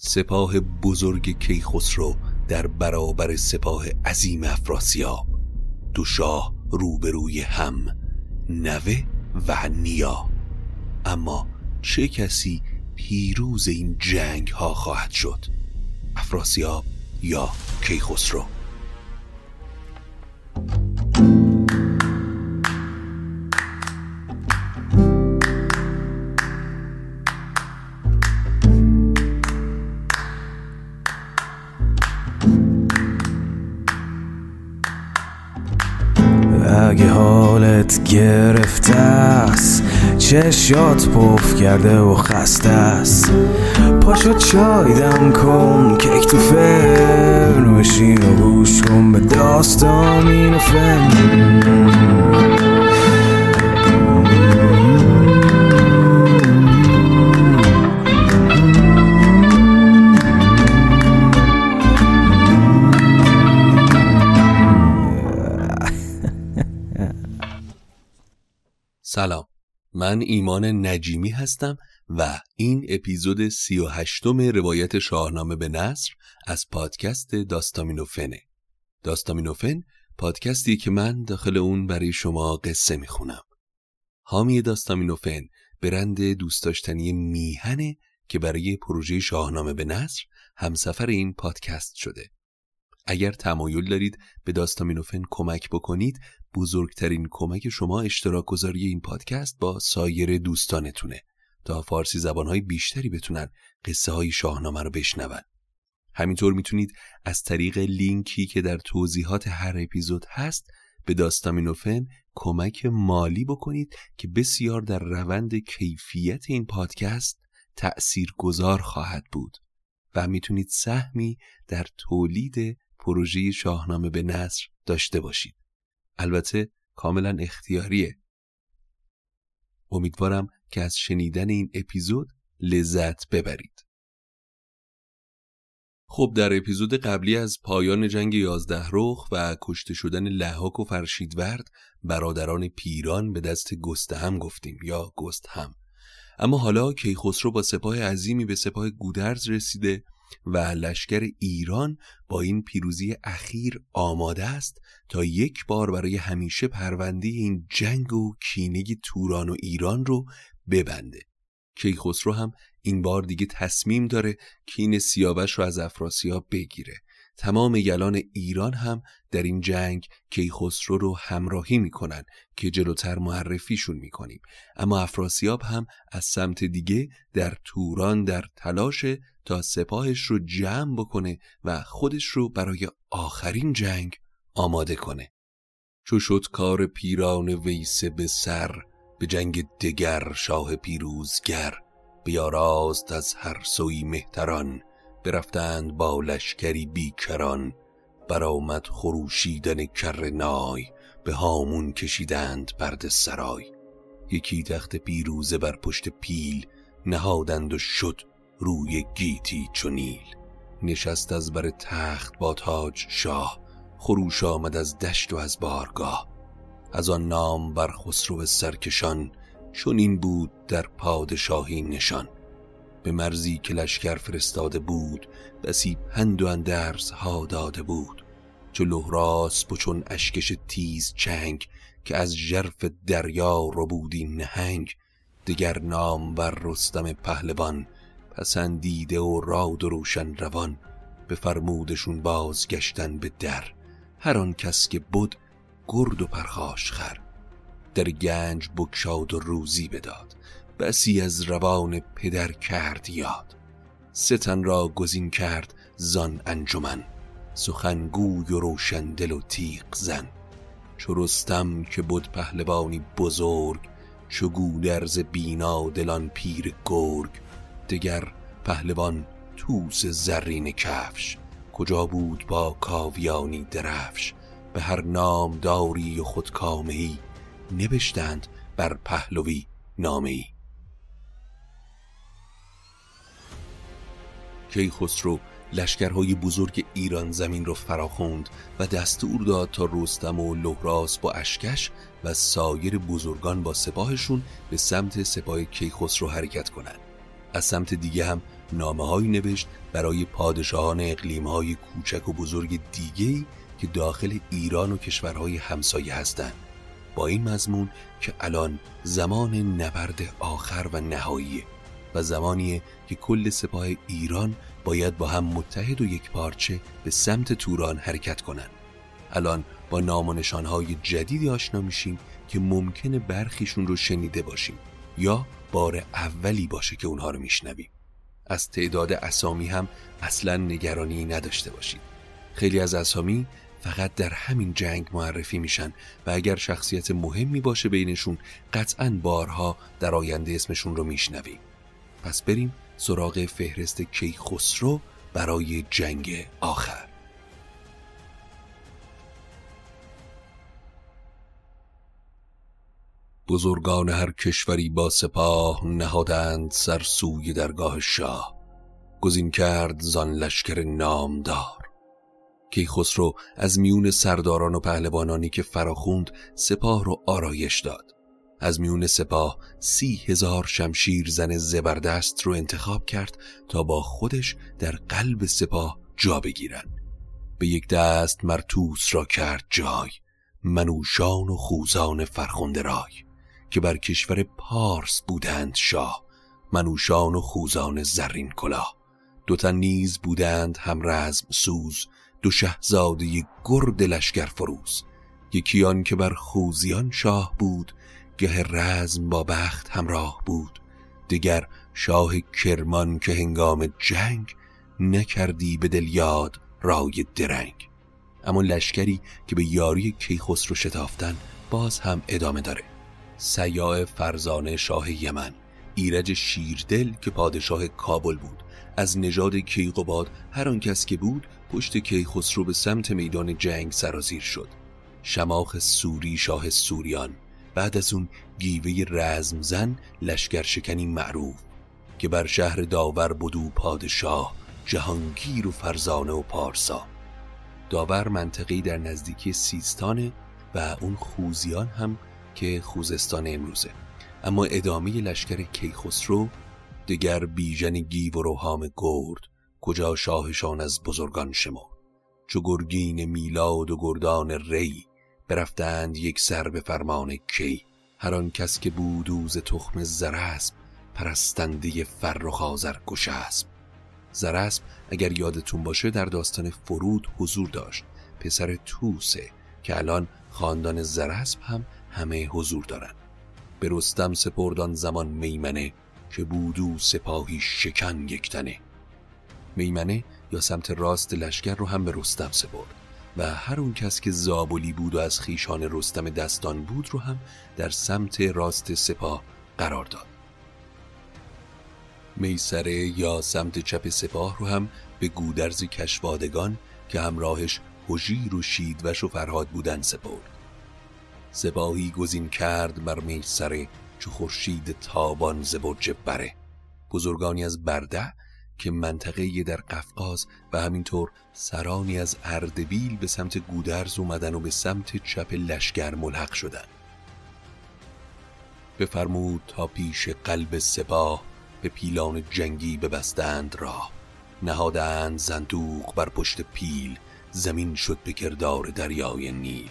سپاه بزرگ کیخسرو در برابر سپاه عظیم افراسیاب. دو شاه روبروی هم نوه و نیا. اما چه کسی پیروز این جنگ ها خواهد شد؟ افراسیاب یا کیخسرو؟ چشات پف کرده و خسته است. پاشو چای دم کن کیک تو فرن بشین و گوش کن به داستان و فن. سلام. من ایمان نجیمی هستم و این اپیزود سی و هشتم روایت شاهنامه به نصر از پادکست داستامینوفنه. داستامینوفن پادکستی که من داخل اون برای شما قصه می‌خونم. حامی داستامینوفن برند دوست داشتنی میهنه که برای پروژه شاهنامه به نصر همسفر این پادکست شده. اگر تمایل دارید به داستامینوفن کمک بکنید بزرگترین کمک شما اشتراک گذاری این پادکست با سایر دوستانتونه تا فارسی زبانهای بیشتری بتونن قصه های شاهنامه رو بشنون. همینطور می‌تونید از طریق لینکی که در توضیحات هر اپیزود هست به داستامینوفن کمک مالی بکنید که بسیار در روند کیفیت این پادکست تأثیر گذار خواهد بود و می‌تونید سهمی در تولید پروژه شاهنامه به نصر داشته باشید. البته کاملا اختیاریه. امیدوارم که از شنیدن این اپیزود لذت ببرید. خب در اپیزود قبلی از پایان جنگ یازده رخ و کشته شدن لحاک و فرشیدورد برادران پیران به دست گستهم گفتیم یا گستهم. اما حالا کیخسرو با سپاه عظیمی به سپاه گودرز رسیده و لشکر ایران با این پیروزی اخیر آماده است تا یک بار برای همیشه پرونده این جنگ و کینه توران و ایران رو ببنده. کیخسرو هم این بار دیگه تصمیم داره کین سیاوش رو از افراسیاب بگیره. تمام یلان ایران هم در این جنگ کیخسرو رو همراهی می‌کنن که جلوتر معرفیشون می‌کنیم. اما افراسیاب هم از سمت دیگه در توران در تلاش تا سپاهش رو جمع بکنه و خودش رو برای آخرین جنگ آماده کنه. چو شد کار پیران ویسه به سر به جنگ دگر شاه پیروزگر بیاراست از هر سوی مهتران برفتند با لشکری بیکران. برآمد خروشیدن کر نای به هامون کشیدند برد سرای. یکی تخت پیروزه بر پشت پیل نهادند و شد روی گیتی چونیل نشست از بر تخت با تاج شاه خروش آمد از دشت و از بارگاه. از آن نام بر خسرو سرکشان چون این بود در پادشاهی نشان. به مرزی که لشکر فرستاده بود بسی پند و اندرز ها داده بود. چو لهراس چون اشکش تیز چنگ که از ژرف دریا رو بودی نهنگ دگر نام بر رستم پهلوان پسندیده و راد و روشن روان به فرمودشون بازگشتن به در هر آن کس که بود گرد و پرخاش خر. در گنج بکشاد و روزی بداد بسی از روان پدر کرد یاد. ستن را گزین کرد زان انجمن. سخنگوی و روشن دل و تیغ زن. چو رستم که بود پهلوانی بزرگ چو گودرز بینا دلان پیر گرگ. دگر پهلوان توس زرین کفش. کجا بود با کاویانی درفش؟ به هر نام داری و خودکامهی نبشتند بر پهلوی نامهی کیخسرو لشکرهای بزرگ ایران زمین رو فراخوند و دستور داد تا رستم و لهراس با اشکش و سایر بزرگان با سپاهشون به سمت سپاه کیخسرو حرکت کنند. از سمت دیگه هم نامه نوشت برای پادشاهان اقلیم های کوچک و بزرگ دیگه که داخل ایران و کشورهای همسایه هستند با این مضمون که الان زمان نبرد آخر و نهاییه و زمانیه که کل سپاه ایران باید با هم متحد و یک پارچه به سمت توران حرکت کنن الان با نام و نشانهای جدیدی آشنا میشیم که ممکنه برخیشون رو شنیده باشیم یا بار اولی باشه که اونها رو میشنویم. از تعداد اسامی هم اصلا نگرانی نداشته باشید. خیلی از اسامی فقط در همین جنگ معرفی میشن و اگر شخصیت مهمی باشه بینشون قطعا بارها در آینده اسمشون رو میشنویم. پس بریم سراغ فهرست کیخسرو برای جنگ آخر. بزرگان هر کشوری با سپاه نهادند سر سوی درگاه شاه. گزین کرد زان لشکر نامدار. کیخسرو از میون سرداران و پهلوانانی که فراخوند سپاه رو آرایش داد. از میون سپاه سی هزار شمشیر زن زبردست رو انتخاب کرد تا با خودش در قلب سپاه جا بگیرن به یک دست مرتوس را کرد جای منوشان و خوزان فرخنده رای که بر کشور پارس بودند شاه منوشان و خوزان زرین کلاه. دوتا نیز بودند هم رزم سوز دو شهزاده گرد لشکر فروز. یکی که بر خوزیان شاه بود گه رزم با بخت همراه بود. دیگر شاه کرمان که هنگام جنگ نکردی به دل یاد رای درنگ. اما لشکری که به یاری کیخسرو شتافتن باز هم ادامه داره. سیاه فرزانه شاه یمن ایرج شیردل که پادشاه کابل بود. از نژاد کیقوباد هر آن کس که بود پشت کیخسرو به سمت میدان جنگ سرازیر شد. شماخ سوری شاه سوریان بعد از اون گیوه رزم زن لشکر شکنی معروف که بر شهر داور بدو پادشاه جهانگیر و فرزانه و پارسا. داور منطقی در نزدیکی سیستانه و اون خوزیان هم که خوزستان امروزه. اما ادامه لشکر کیخسرو دگر بیژن گیو و روحام گرد کجا شاهشان از بزرگان شما چو گرگین میلاد و گردان ری برفتند یک سر به فرمان کی. هر آن کس که بودوز تخم زرسب پرستنده فرخ آذر گشسب. زرسب اگر یادتون باشه در داستان فرود حضور داشت. پسر توسه که الان خاندان زرسب هم همه حضور دارن. به رستم سپردان زمان میمنه که بودو سپاهی شکن یکتنه میمنه یا سمت راست لشکر رو هم به رستم سپرد. و هر اون کس که زابلی بود و از خیشان رستم دستان بود رو هم در سمت راست سپاه قرار داد. میسره یا سمت چپ سپاه رو هم به گودرز کشوادگان که همراهش هجیر و شیدوش و فرهاد بودن سپرد. سپاهی گزین کرد بر میسره چو خورشید تابان ز برج بره. بزرگانی از برده که منطقه در قفقاز و همینطور سرانی از اردبیل به سمت گودرز اومدن و به سمت چپ لشگر ملحق شدن. بفرمود تا پیش قلب سپاه به پیلان جنگی ببستند راه. نهادند زندوق بر پشت پیل زمین شد به کردار دریای نیل.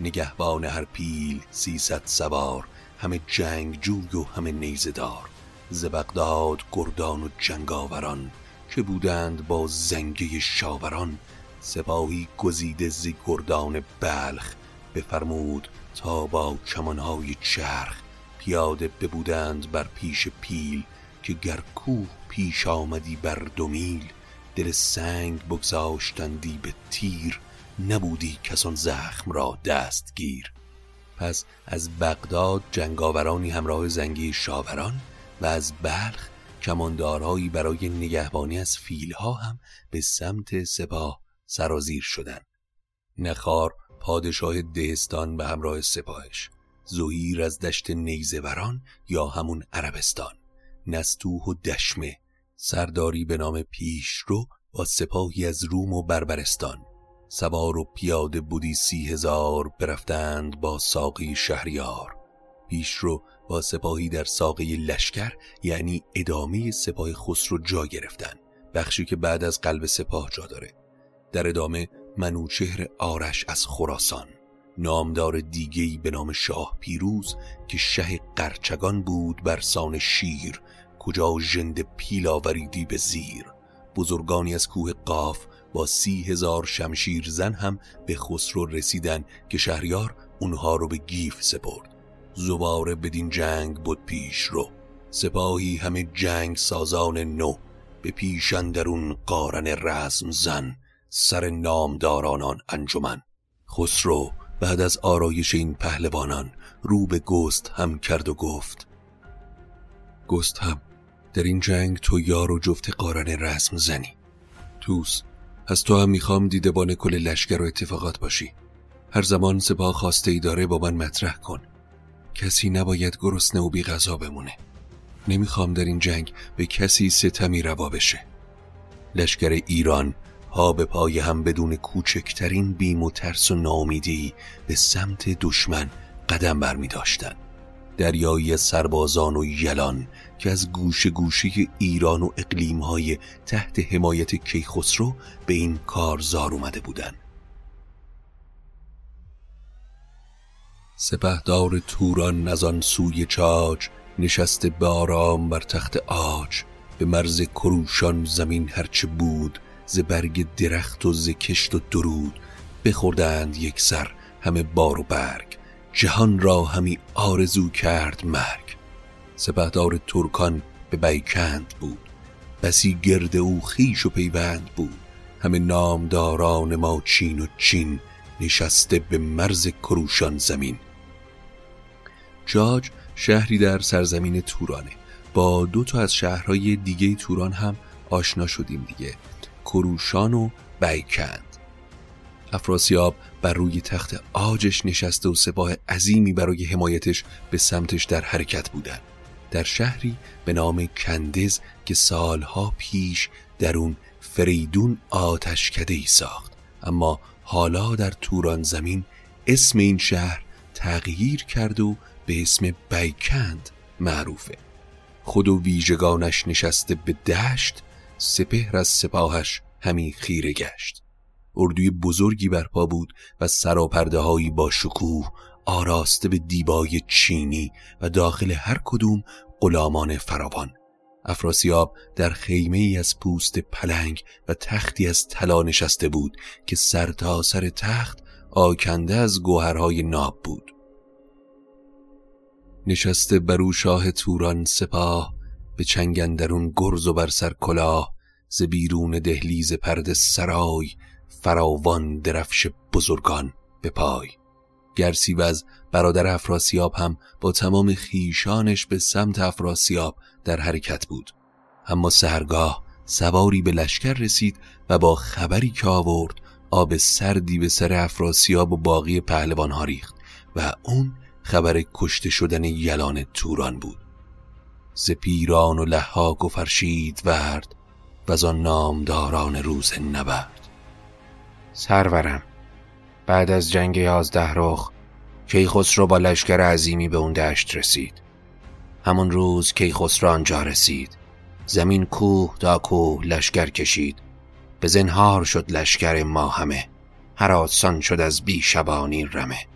نگهبان هر پیل سیصد سوار همه جنگ جوی و همه نیزدار ز بغداد گردان و جنگاوران که بودند با زنگه شاوران سپاهی گزیده ز گردان بلخ بفرمود تا با کمانهای چرخ پیاده ببودند بر پیش پیل که گر کوه پیش آمدی بر دو میل دل سنگ بگذاشتندی به تیر نبودی کسان زخم را دستگیر. پس از بغداد جنگاورانی همراه زنگی شاوران و از بلخ کماندارهایی برای نگهبانی از فیلها هم به سمت سپاه سرازیر شدند. نخار پادشاه دهستان به همراه سپاهش زهیر از دشت نیزوران یا همون عربستان نستوه و دشمه سرداری به نام پیشرو با سپاهی از روم و بربرستان سوار و پیاده بودی سی هزار برفتند با ساقی شهریار پیش رو با سپاهی در ساقه لشکر یعنی ادامه سپاه خسرو جا گرفتن. بخشی که بعد از قلب سپاه جا داره. در ادامه منوچهر آرش از خراسان. نامدار دیگهی به نام شاه پیروز که شه قرچگان بود بر سان شیر کجا ژند پیل آوریدی به زیر. بزرگانی از کوه قاف با سی هزار شمشیر زن هم به خسرو رسیدن که شهریار اونها رو به گیف سپرد. زباره بدین جنگ بود پیش رو. سپاهی همه جنگ سازان نو. به پیش اندرون قارن رزم زن. سر نامدارانان انجمن. خسرو بعد از آرایش این پهلوانان رو به گست هم کرد و گفت گست هم در این جنگ تو یار و جفت قارن رسم زنی. توس از تو هم می‌خوام دیدبان کل لشکر و اتفاقات باشی. هر زمان سپاه خواسته ای داره با من مطرح کن. کسی نباید گرسنه و بی غذا بمونه. نمی‌خوام در این جنگ به کسی ستمی روا بشه. لشکر ایران پا به پای هم بدون کوچکترین بیم و ترس و نامیدی به سمت دشمن قدم برمی داشتن. دریایی سربازان و یلان که از گوش گوشی ایران و اقلیمهای تحت حمایت کیخسرو به این کارزار اومده بودن سپهدار توران از آن سوی چاج نشسته به آرام بر تخت آج به مرز کروشان زمین هرچه بود ز برگ درخت و ز کشت و درود. بخوردند یک سر همه بار و برگ جهان را همی آرزو کرد مرگ. سپهدار ترکان به بیکند بود بسی گرد او خیش و پیوند بود. همه نامداران ما چین و چین نشسته به مرز کروشان زمین. جاج شهری در سرزمین تورانه. با دو تا از شهرهای دیگه توران هم آشنا شدیم دیگه. کروشان و بیکند افراسیاب بر روی تخت آجش نشسته و سپاه عظیمی برای حمایتش به سمتش در حرکت بودن در شهری به نام کندز که سالها پیش در اون فریدون آتشکده ای ساخت. اما حالا در توران زمین اسم این شهر تغییر کرد و به اسم بیکند معروفه. خود و ویژگانش نشسته به دشت سپهر از سپاهش همی خیره گشت. اردوی بزرگی برپا بود و سراپرده هایی با شکوه آراسته به دیبای چینی و داخل هر کدوم غلامان فراوان. افراسیاب در خیمه ای از پوست پلنگ و تختی از طلا نشسته بود که سر تا سر تخت آکنده از گوهرهای ناب بود. نشسته برو شاه توران سپاه به چنگندرون گرز و بر سر کلاه ز بیرون دهلیز پرد سرای فراوان درفش بزرگان به پای. گرسیوز برادر افراسیاب هم با تمام خیشانش به سمت افراسیاب در حرکت بود. اما سهرگاه سواری به لشکر رسید و با خبری که آورد آب سردی به سر افراسیاب و باقی پهلوان ها ریخت و اون خبر کشته شدن یلان توران بود. ز پیران و لحاک و فرشید ورد و از آن نامداران روز نبرد. سرورم بعد از جنگ یازده رخ کیخسرو با لشکر عظیمی به اون دشت رسید. همون روز کیخسرو آنجا رسید. زمین کوه دا کوه لشکر کشید. به زنهار شد لشکر ما همه هر آسان شد از بی شبانی رمه.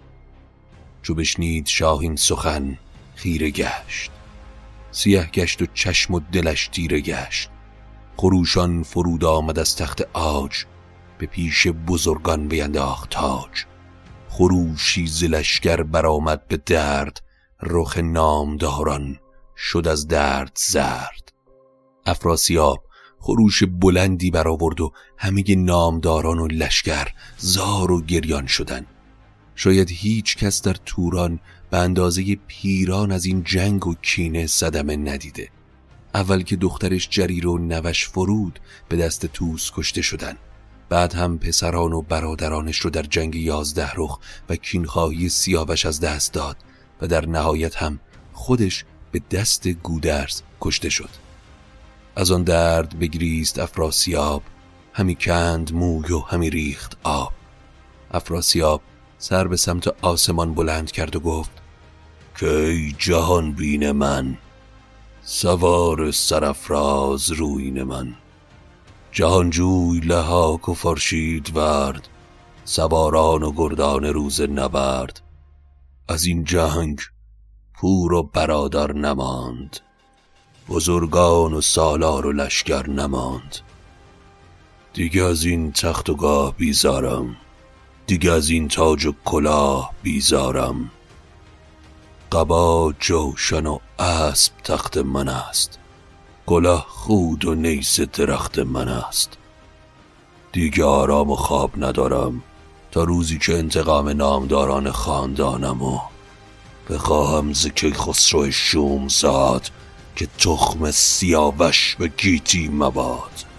چو بشنید شاهین سخن خیره گشت. سیه گشت و چشم و دلش تیره گشت. خروشان فرود آمد از تخت آج به پیش بزرگان بینداخت تاج. خروشی ز لشکر برآمد به درد رخ نامداران شد از درد زرد. افراسیاب خروش بلندی برآورد و همه نامداران و لشکر زار و گریان شدند. شاید هیچ کس در توران به اندازه پیران از این جنگ و کینه صدمه ندیده. اول که دخترش جریر و نوش فرود به دست توس کشته شدن. بعد هم پسران و برادرانش رو در جنگ یازده رخ و کینخواهی سیاوش از دست داد و در نهایت هم خودش به دست گودرز کشته شد. از آن درد بگریست افراسیاب همی کند موی و همی ریخت آب. افراسیاب سر به سمت آسمان بلند کرد و گفت که ای جهان بین من سوار سرفراز روین من. جهانجوی لحاک و فرشید ورد سواران و گردان روز نبرد. از این جنگ پور و برادر نماند بزرگان و سالار و لشکر نماند. دیگه از این تخت و گاه بیزارم. دیگه از این تاج و کلاه بیزارم. قبا جوشن و اسب تخت من است. کلاه خود و نیس درخت من است. دیگه آرام و خواب ندارم تا روزی که انتقام نامداران خاندانم و بخواهم ز خسرو شوم زاد که تخم سیاوش به گیتی مباد.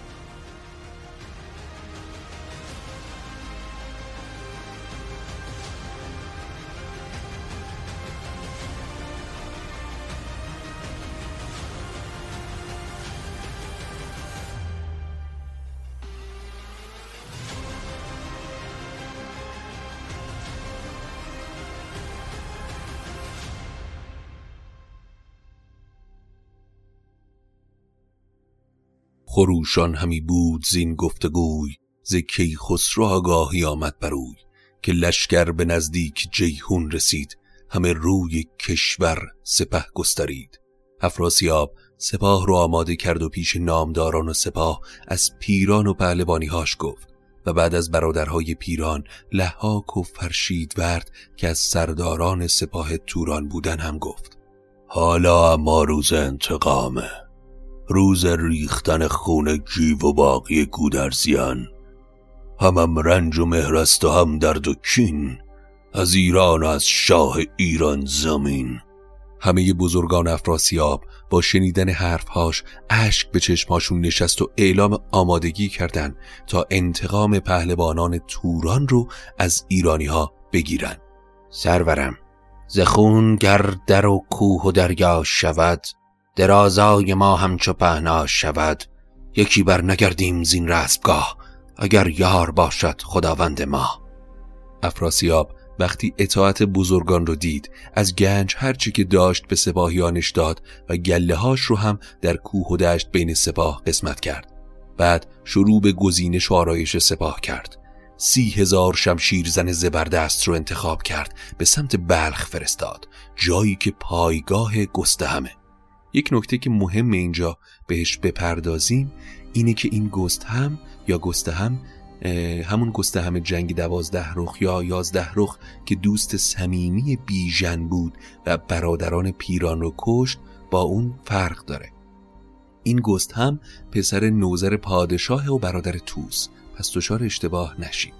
خروشان همی بود زین گفتگوی ز خسرو آگاهی آمد بروی که لشکر به نزدیک جیهون رسید همه روی کشور سپه گسترید. افراسیاب سپاه رو آماده کرد و پیش نامداران و سپاه از پیران و هاش گفت و بعد از برادرهای پیران لحاک و فرشید ورد که از سرداران سپاه توران بودن هم گفت. حالا اما روز انتقامه. روز ریختن خون جیو و باقی گودرزیان همم رنج و مهرست و هم درد و کین. از ایران و از شاه ایران زمین. همه بزرگان افراسیاب با شنیدن حرفهاش اشک به چشماشون نشست و اعلام آمادگی کردند تا انتقام پهلوانان توران رو از ایرانی ها بگیرن. سرورم زخون گر در و کوه و دریا شود درازای ما همچو پهناش شود. یکی بر نگردیم زین رسبگاه اگر یار باشد خداوند ما. افراسیاب وقتی اطاعت بزرگان رو دید از گنج هرچی که داشت به سپاهیانش داد و گله هاش رو هم در کوه و دشت بین سپاه قسمت کرد. بعد شروع به گزینش و آرایش سپاه کرد. سی هزار شمشیر زن زبردست رو انتخاب کرد به سمت بلخ فرستاد جایی که پایگاه گستهمه. یک نکته که مهم اینجا بهش بپردازیم اینه که این گست هم یا گست هم همون گسته همه جنگ دوازده رخ یا یازده رخ که دوست صمیمی بیژن بود و برادران پیران رو کشت با اون فرق داره. این گست هم پسر نوزر پادشاه و برادر توس پس دچار اشتباه نشید.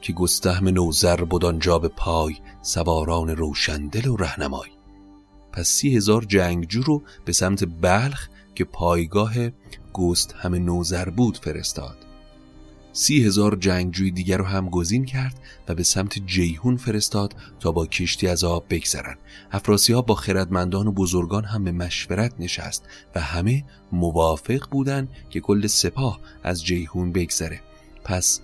که گستهم نوزر بود به پای سواران روشندل و رهنمای. پس سی هزار جنگجو رو به سمت بلخ که پایگاه گست همه نوزر بود فرستاد. سی هزار جنگجوی دیگر رو هم گزین کرد و به سمت جیهون فرستاد تا با کشتی از آب بگذرن. افراسیاب با خردمندان و بزرگان هم به مشورت نشست و همه موافق بودن که کل سپاه از جیهون بگذره. پس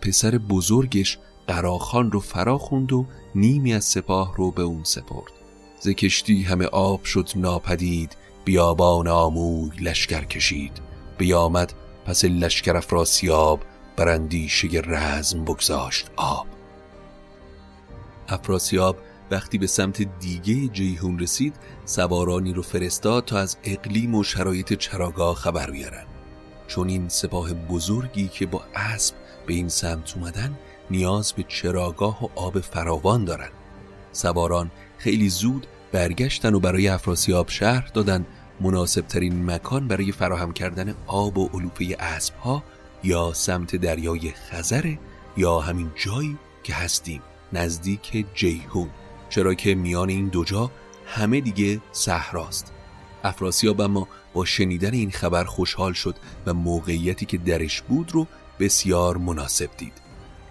پسر بزرگش قراخان رو فرا خوند و نیمی از سپاه رو به اون سپرد. ز کشتی همه آب شد ناپدید بیابان آموی لشکر کشید. بیامد پس لشکر افراسیاب برندیشه رزم بگذاشت آب. افراسیاب وقتی به سمت دیگه جیهون رسید سوارانی رو فرستاد تا از اقلیم و شرایط چراگاه خبر بیارن. چون این سپاه بزرگی که با اسب به این سمت اومدن نیاز به چراگاه و آب فراوان دارن سواران خیلی زود برگشتن و برای افراسیاب شهر دادن مناسب ترین مکان برای فراهم کردن آب و علوفه اسب ها یا سمت دریای خزره یا همین جایی که هستیم نزدیک جیهون. چرا که میان این دو جا همه دیگه صحراست. افراسیاب اما با شنیدن این خبر خوشحال شد و موقعیتی که درش بود رو بسیار مناسب دید.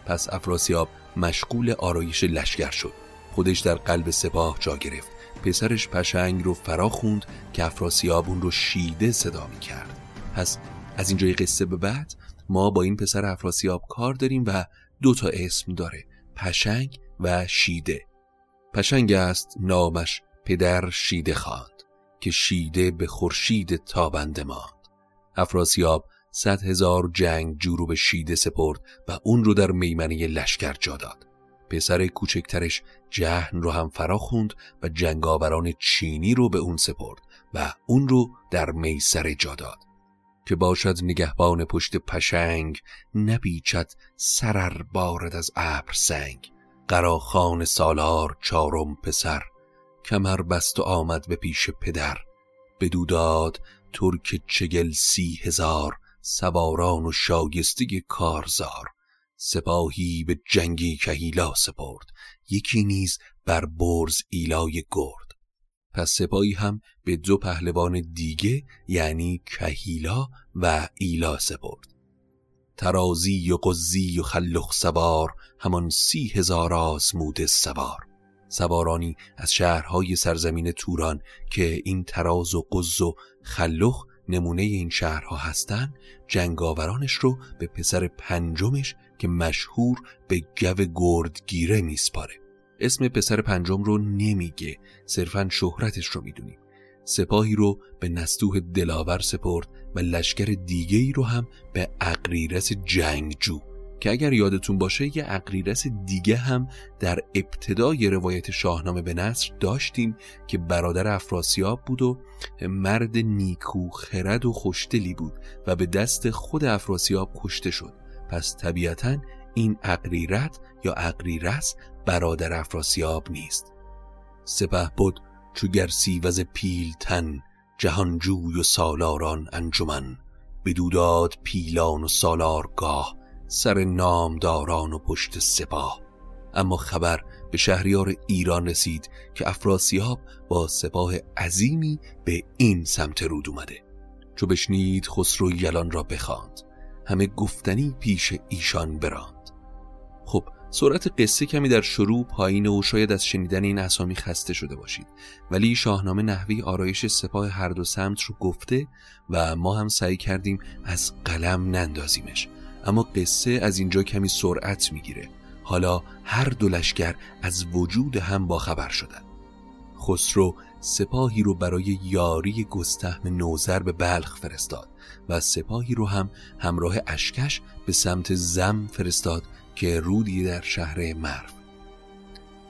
پس افراسیاب مشغول آرایش لشکر شد. خودش در قلب سپاه جا گرفت. پسرش پشنگ رو فرا خوند که افراسیاب اون رو شیده صدا می کرد. پس از اینجای قصه به بعد ما با این پسر افراسیاب کار داریم و دو تا اسم داره. پشنگ و شیده. پشنگ است نامش پدر شیده خواند که شیده به خورشید تابنده ماند. افراسیاب صد هزار جنگ رو به شیده سپرد و اون رو در میمنه لشکر جا داد. پسر کوچکترش جهن رو هم فرا خوند و جنگاوران چینی رو به اون سپرد و اون رو در میسر جا داد. که باشد نگهبان پشت پشنگ نپیچد سرر بارد از ابر سنگ. قراخان سالار چارم پسر کمر بست و آمد به پیش پدر. بدو داد ترک چگل سی هزار سواران و شایسته کارزار سپاهی به جنگی کهیلا سپرد یکی نیز بر برز ایلای گرد. پس سپاهی هم به دو پهلوان دیگه یعنی کهیلا و ایلا سپرد. ترازی و قزی و خلخ سوار همان سی هزار آزمود سوار. سوارانی از شهرهای سرزمین توران که این تراز و قز و خلخ نمونه این شهرها هستند جنگاورانش رو به پسر پنجمش که مشهور به گو گردگیره میسپاره. اسم پسر پنجم رو نمیگه صرفا شهرتش رو می‌دونیم. سپاهی رو به نستوه دلاور سپرد و لشکر دیگه ای رو هم به اقریرس جنگجو که اگر یادتون باشه یه اقریرس دیگه هم در ابتدای روایت شاهنامه به نصر داشتیم که برادر افراسیاب بود و مرد نیکو خرد و خوشدلی بود و به دست خود افراسیاب کشته شد. پس طبیعتا این اقریرت یا اقریرس برادر افراسیاب نیست. سپه بود چو گرسیوز پیلتن جهانجوی و سالاران انجمن. بدوداد پیلان و سالارگاه سر نامداران و پشت سپاه. اما خبر به شهریار ایران رسید که افراسیاب با سپاه عظیمی به این سمت رود اومده. چو بشنید خسرو یلان را بخواند. همه گفتنی پیش ایشان براند. خب سرعت قصه کمی در شروع پایین و شاید از شنیدن این اسامی خسته شده باشید. ولی شاهنامه نحوی آرایش سپاه هر دو سمت رو گفته و ما هم سعی کردیم از قلم نندازیمش. اما قصه از اینجا کمی سرعت می‌گیره. حالا هر دو لشکر از وجود هم باخبر شدن. خسرو سپاهی رو برای یاری گستهم نوزر به بلخ فرستاد و سپاهی رو هم همراه اشکش به سمت زم فرستاد که رودی در شهر مرو.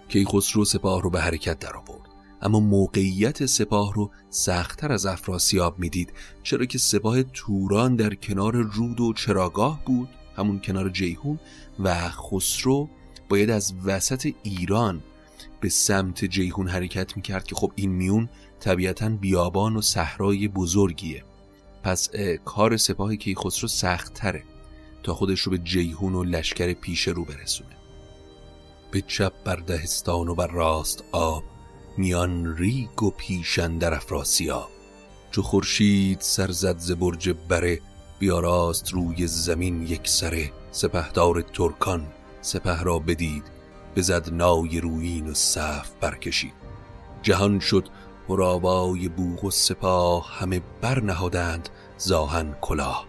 کیخسرو سپاه رو به حرکت در آورد. اما موقعیت سپاه رو سختتر از افراسیاب می‌دید چرا که سپاه توران در کنار رود و چراگاه بود همون کنار جیهون و خسرو باید از وسط ایران به سمت جیهون حرکت می‌کرد که خب این میون طبیعتا بیابان و صحرای بزرگیه. پس کار سپاه کیخسرو سختتره تا خودش رو به جیهون و لشکر پیش رو برسونه. به چپ بر دهستان و بر راست آب میان ریگ و پیشن در افراسیاب. چو خورشید سر زد ز برج بره بیاراست روی زمین یک سره. سپهدار ترکان سپه را بدید بزد نای روین و صف برکشید. جهان شد پرآوای بوغ و سپاه همه برنهادند زاهن کلاه.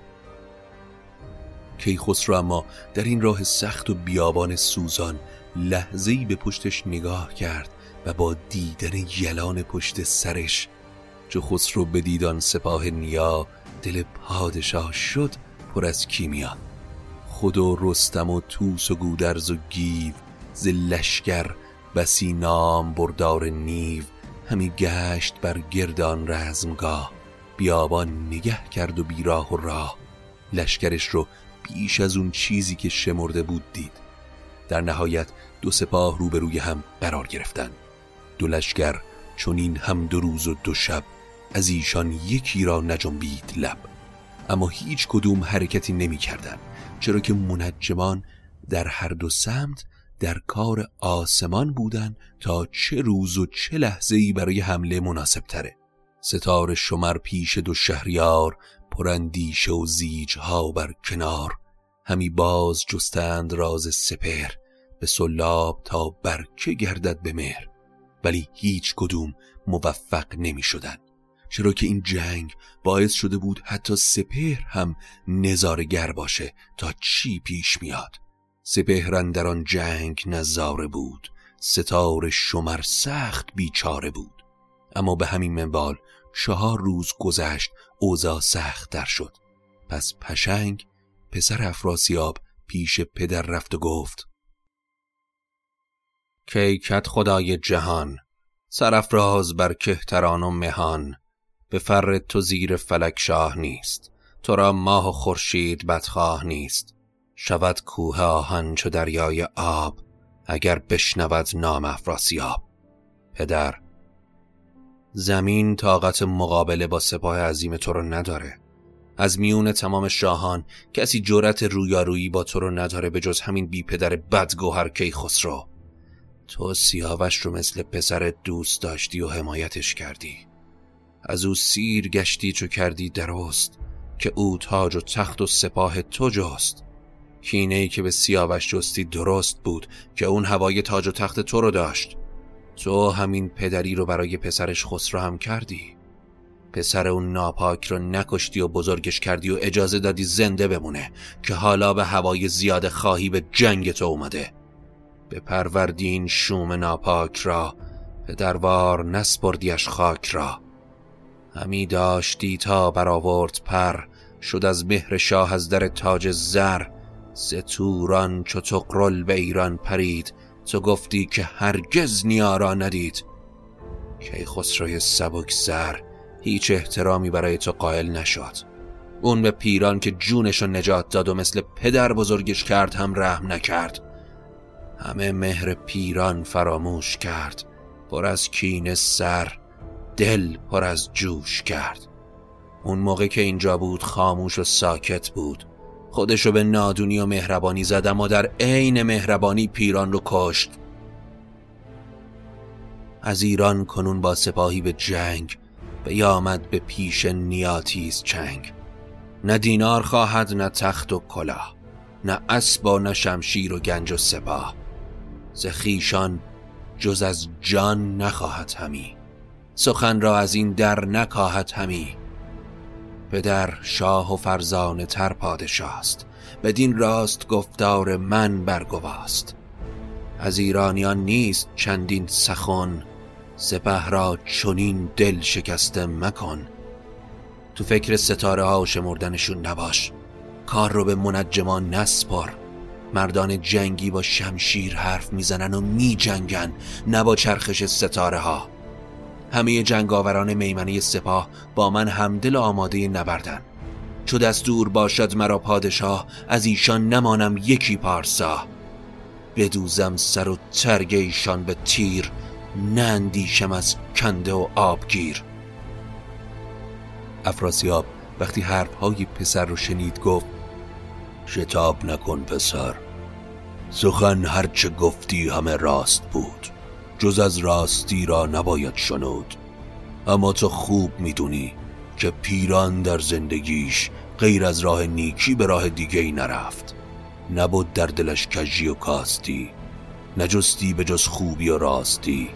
کیخسرو اما در این راه سخت و بیابان سوزان لحظه‌ای به پشتش نگاه کرد. و با دیدن یلان پشت سرش چو خسرو بدیدان سپاه نیا دل پادشاه شد پر از کیمیا. خود و رستم و توس و گودرز و گیو ز لشکر بسی نام بردار نیو همی گشت بر گردان رزمگاه. بیابان نگه کرد و بیراه و راه. لشکرش رو بیش از اون چیزی که شمرده بود دید. در نهایت دو سپاه روبروی هم قرار گرفتن دو چون این هم دو روز و دو شب از ایشان یکی را نجنبید لب. اما هیچ کدوم حرکتی نمی کردن چرا که منجمان در هر دو سمت در کار آسمان بودن تا چه روز و چه لحظه ای برای حمله مناسب تره ستاره شمر پیش دو شهریار پرندیشه و زیجها بر کنار. همی باز جستند راز سپر به سلاب تا برکه گردد به مهر. ولی هیچ کدوم موفق نمی شدن چرا که این جنگ باعث شده بود حتی سپهر هم نظارگر باشه تا چی پیش میاد. سپهرن در آن جنگ نظاره بود ستاره شمر سخت بیچاره بود. اما به همین منوال چهار روز گذشت اوضاع سخت در شد. پس پشنگ پسر افراسیاب پیش پدر رفت و گفت کیکت خدای جهان سرفراز بر کهتران و مهان به فر تو زیر فلک شاه نیست تو را ماه و خورشید بدخواه نیست. شود کوه آهن چو دریای آب اگر بشنود نام افراسیاب. پدر زمین طاقت مقابله با سپاه عظیم تو رو نداره. از میون تمام شاهان کسی جرأت رویارویی با تو رو نداره به جز همین بی پدر بدگوهر کی خسرو تو سیاوش رو مثل پسر دوست داشتی و حمایتش کردی. از او سیر گشتی چو کردی درست که او تاج و تخت و سپاه تو جست. کینه ای که به سیاوش جستی درست بود که اون هوای تاج و تخت تو رو داشت. تو همین پدری رو برای پسرش خسرو هم کردی. پسر اون ناپاک رو نکشتی و بزرگش کردی و اجازه دادی زنده بمونه که حالا به هوای زیاد خواهی به جنگ تو اومده. به پروردین شوم ناپاک را پدروار نسپردیش خاک را. همی داشتی تا برآورد پر شد از مهر شاه از در تاج زر. ستوران چو تقرل به ایران پرید تو گفتی که هرگز نیارا ندید. کی خسروی سبک سر هیچ احترامی برای تو قائل نشد. اون به پیران که جونشو نجات داد و مثل پدر بزرگش کرد هم رحم نکرد. همه مهر پیران فراموش کرد پر از کین سر دل پر از جوش کرد. اون موقع که اینجا بود خاموش و ساکت بود. خودشو به نادونی و مهربانی زد اما در عین مهربانی پیران رو کشت. از ایران کنون با سپاهی به جنگ بیامد به پیش نیاتیز چنگ. نه دینار خواهد نه تخت و کلاه نه اسب و نه شمشیر و گنج و سپاه. ز خیشان جز از جان نخواهد همی. سخن را از این در نکاهد همی. پدر شاه و فرزانه تر پادشاست. بدین راست گفتار من برگواست. از ایرانیان نیست چندین سخن. سپه را چنین دل شکسته مکن. تو فکر ستاره ها و شمردنشون نباش. کار رو به منجمان نسپار مردان جنگی با شمشیر حرف می‌زنن و میجنگن نه با چرخش ستاره ها. همه جنگاوران میمنه سپاه با من همدل آماده نبردن. چو دستور باشد مرا پادشاه از ایشان نمانم یکی پارسا. بدوزم سر و ترگ ایشان به تیر نندیشم از کنده و آبگیر. افراسیاب وقتی حرفهای پسر رو شنید گفت شتاب نکن پسر. سخن هرچه گفتی همه راست بود جز از راستی را نباید شنود. اما تو خوب می‌دونی که پیران در زندگیش غیر از راه نیکی به راه دیگه ای نرفت. نبود در دلش کجی و کاستی نجستی به جز خوبی و راستی.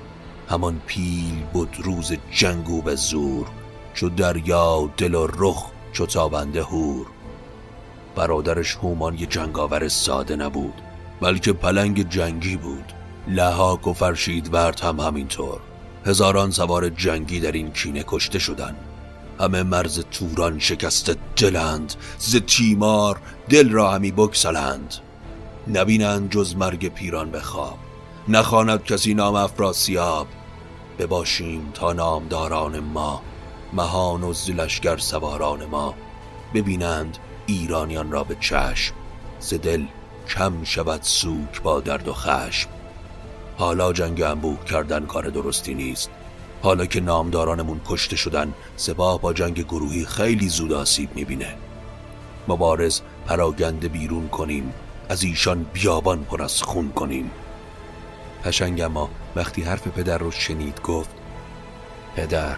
همان پیل بود روز جنگو به زور چو دریا دل و رخ چو تابنده هور برادرش هومان یه جنگاور ساده نبود. بلکه پلنگ جنگی بود. لحاک و فرشید ورد هم همینطور. هزاران سوار جنگی در این کینه کشته شدن. همه مرز توران شکسته دلند. ز تیمار دل را همی بکسلند نبینند جز مرگ پیران به خواب. نخواند کسی نام افراسیاب بباشیم تا نامداران ما مهان و زلشگر سواران ما. ببینند ایرانیان را به چشم. ز دل کم شود سوک با درد و خشم. حالا جنگ انبوه کردن کار درستی نیست. حالا که نامدارانمون کشته شدن سپاه با جنگ گروهی خیلی زود آسیب می‌بینه. مبارز پراگنده بیرون کنیم از ایشان بیابان پر از خون کنیم. پشنگ اما وقتی حرف پدر رو شنید گفت پدر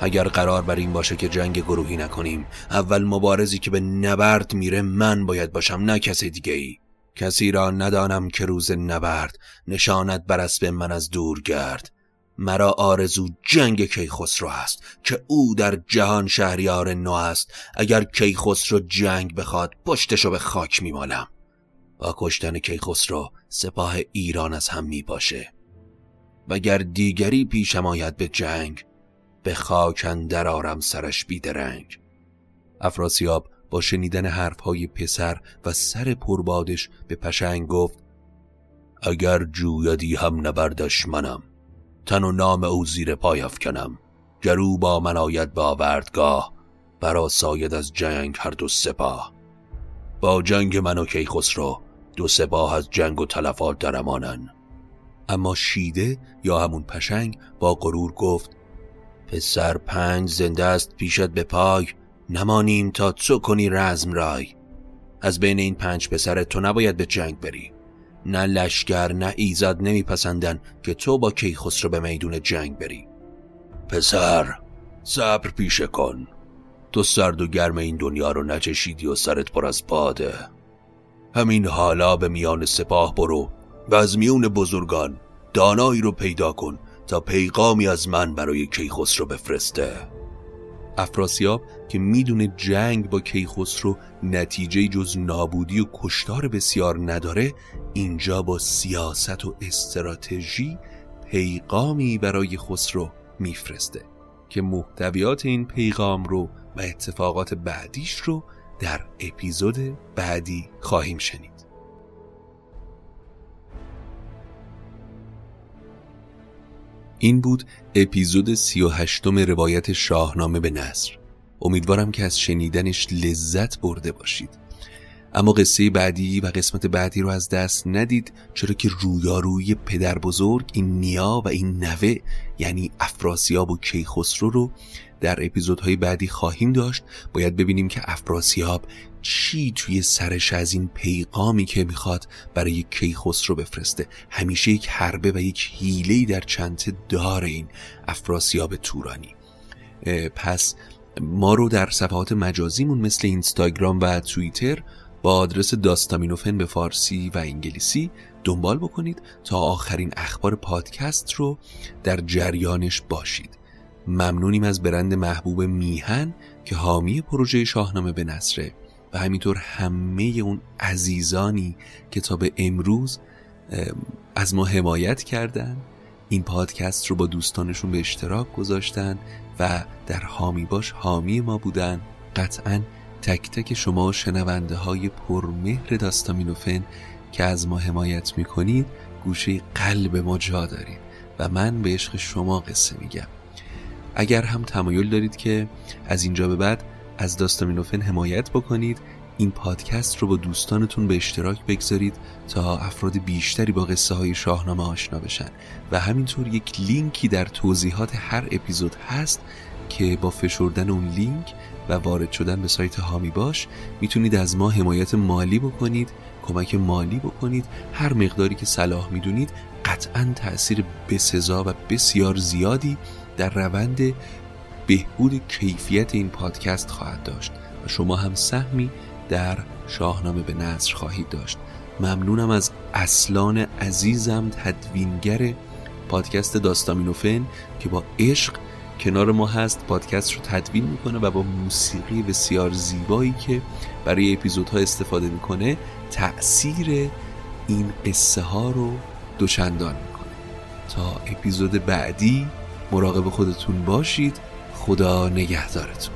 اگر قرار بر این باشه که جنگ گروهی نکنیم اول مبارزی که به نبرد میره من باید باشم نه کسی دیگه ای کسی را ندانم که روز نبرد نشانت بر اسب من از دور گرد. مرا آرزو جنگ کیخسرو است که او در جهان شهریار نو است. اگر کیخسرو جنگ بخواد پشتشو به خاک میمالم. با کشتن کیخسرو سپاه ایران از هم می باشه وگر دیگری پیشم آید به جنگ به خاکن آرم سرش بیدرنگ. افراسیاب با شنیدن حرفهای پسر و سر پربادش به پشنگ گفت اگر جویدی هم نبردش منم. تن و نام او زیر پای افکنم. گرو با من آید به آوردگاه برا ساید از جنگ هر دو سپاه. با جنگ من و کیخسرو دو سپاه از جنگ و تلفات درمانن اما شیده یا همون پشنگ با غرور گفت پسر پنج زنده است پیشت به پای. نمانیم تا تو کنی رزم رای. از بین این پنج پسر تو نباید به جنگ بری. نه لشگر نه ایزاد نمیپسندن که تو با کیخسرو به میدون جنگ بری. پسر صبر پیشه کن. تو سرد و گرم این دنیا رو نچشیدی و سرت پر از باده. همین حالا به میان سپاه برو و از میون بزرگان دانایی رو پیدا کن تا پیغامی از من برای کیخسرو بفرسته. افراسیاب که می‌دونه جنگ با کیخسرو نتیجه جز نابودی و کشتار بسیار نداره اینجا با سیاست و استراتژی پیغامی برای خسرو میفرسته که محتویات این پیغام رو و اتفاقات بعدیش رو در اپیزود بعدی خواهیم شنید. این بود اپیزود سی و هشتم روایت شاهنامه به نصر امیدوارم که از شنیدنش لذت برده باشید. اما قصه بعدی و قسمت بعدی رو از دست ندید چرا که رویاروی پدر بزرگ این نیا و این نوه یعنی افراسیاب و کیخسرو رو در اپیزودهای بعدی خواهیم داشت. باید ببینیم که افراسیاب چی توی سرش از این پیغامی که می‌خواد برای کیخسرو بفرسته. همیشه یک حربه و یک هیلهی در چنته دار این افراسیاب تورانی. پس ما رو در صفحات مجازیمون مثل اینستاگرام و توییتر با آدرس داستامینوفن به فارسی و انگلیسی دنبال بکنید تا آخرین اخبار پادکست رو در جریانش باشید. ممنونیم از برند محبوب میهن که حامی پروژه شاهنامه به نصره و همینطور همه اون عزیزانی که تا به امروز از ما حمایت کردن این پادکست رو با دوستانشون به اشتراک گذاشتن و در حامی باش حامی ما بودن. قطعا تک تک شما شنونده های پرمهر داستامینوفن که از ما حمایت می‌کنید گوشه قلب ما جا دارید و من به عشق شما قصه میگم. اگر هم تمایل دارید که از اینجا به بعد از داستامینوفن حمایت بکنید این پادکست رو با دوستانتون به اشتراک بگذارید تا افراد بیشتری با قصه های شاهنامه آشنا بشن. و همینطور یک لینکی در توضیحات هر اپیزود هست که با فشردن اون لینک و وارد شدن به سایت هامی باش می‌تونید از ما حمایت مالی بکنید کمک مالی بکنید. هر مقداری که صلاح می‌دونید قطعا تأثیر بسزا و بسیار زیادی در روند بهبود کیفیت این پادکست خواهد داشت. و شما هم سهمی در شاهنامه به نصر خواهید داشت. ممنونم از اصلان عزیزم تدوینگر پادکست داستامینوفن که با عشق کنار ما هست پادکست رو تدوین می‌کنه و با موسیقی بسیار زیبایی که برای اپیزودها استفاده می‌کنه تأثیر این قصه ها رو دوچندان می‌کنه. تا اپیزود بعدی مراقب خودتون باشید. خدا نگهدارتون.